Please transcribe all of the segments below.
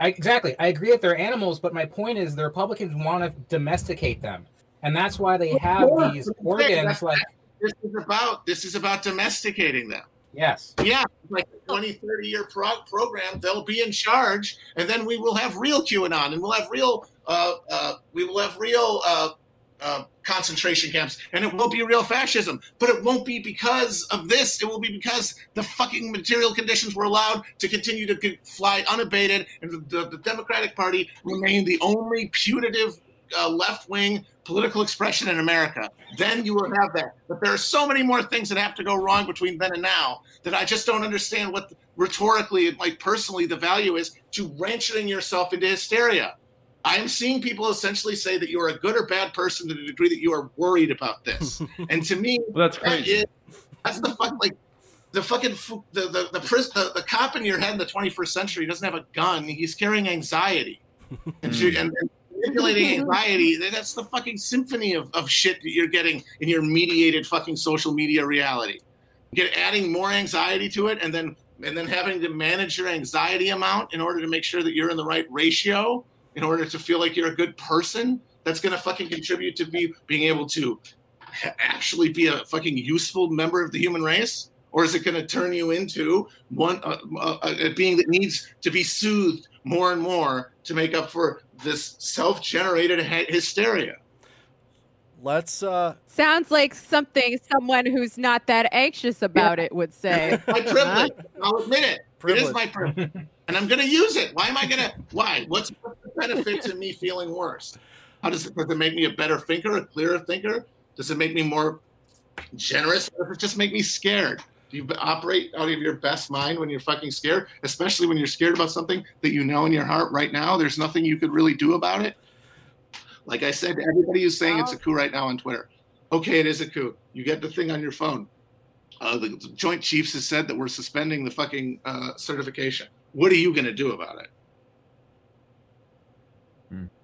I, exactly. I agree that they're animals, but my point is the Republicans want to domesticate them, and that's why they have these organs. Like this is about this is about domesticating them. Yes. Yeah, like a 20, 30 year pro- program, they'll be in charge, and then we will have real QAnon, and we'll have real, uh, uh, we will have real uh, uh, concentration camps, and it will be real fascism. But it won't be because of this. It will be because the fucking material conditions were allowed to continue to fly unabated, and the, the, the Democratic Party remain the only putative uh, left wing political expression in America, then you will have that. But there are so many more things that have to go wrong between then and now that I just don't understand what rhetorically and like personally the value is to ratcheting yourself into hysteria. I am seeing people essentially say that you're a good or bad person to the degree that you are worried about this. and to me, well, that's crazy. that's the fuck like the fucking the the the, the the cop in your head in the 21st century doesn't have a gun. He's carrying anxiety, and, and, and manipulating anxiety. That's the fucking symphony of, of shit that you're getting in your mediated fucking social media reality. Get adding more anxiety to it, and then and then having to manage your anxiety amount in order to make sure that you're in the right ratio, in order to feel like you're a good person. That's going to fucking contribute to be being able to actually be a fucking useful member of the human race or is it going to turn you into one uh, uh, a being that needs to be soothed more and more to make up for this self-generated hysteria. Let's uh Sounds like something someone who's not that anxious about yeah. it would say. my privilege. I'll admit it. Privilege. It is my privilege. and I'm going to use it. Why am I going to why? What's the benefit to me feeling worse? How does it does it make me a better thinker, a clearer thinker? Does it make me more generous or does it just make me scared? Do you operate out of your best mind when you're fucking scared, especially when you're scared about something that you know in your heart right now? There's nothing you could really do about it. Like I said, everybody who's saying it's a coup right now on Twitter. Okay, it is a coup. You get the thing on your phone. Uh, the Joint Chiefs has said that we're suspending the fucking uh, certification. What are you going to do about it?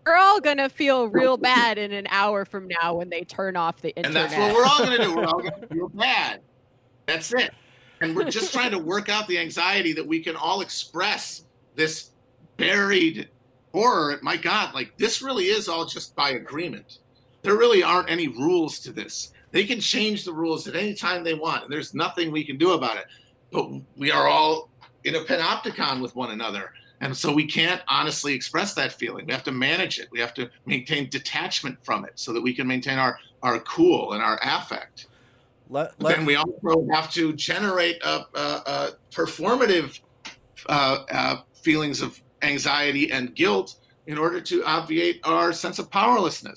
We're all going to feel real bad in an hour from now when they turn off the internet. And that's what we're all going to do. We're all to feel bad. That's it. And we're just trying to work out the anxiety that we can all express this buried horror. At my God, like this really is all just by agreement. There really aren't any rules to this. They can change the rules at any time they want, and there's nothing we can do about it. But we are all in a panopticon with one another. And so we can't honestly express that feeling. We have to manage it. We have to maintain detachment from it so that we can maintain our, our cool and our affect. Let, let, then we also have to generate a, a, a performative uh, uh, feelings of anxiety and guilt in order to obviate our sense of powerlessness.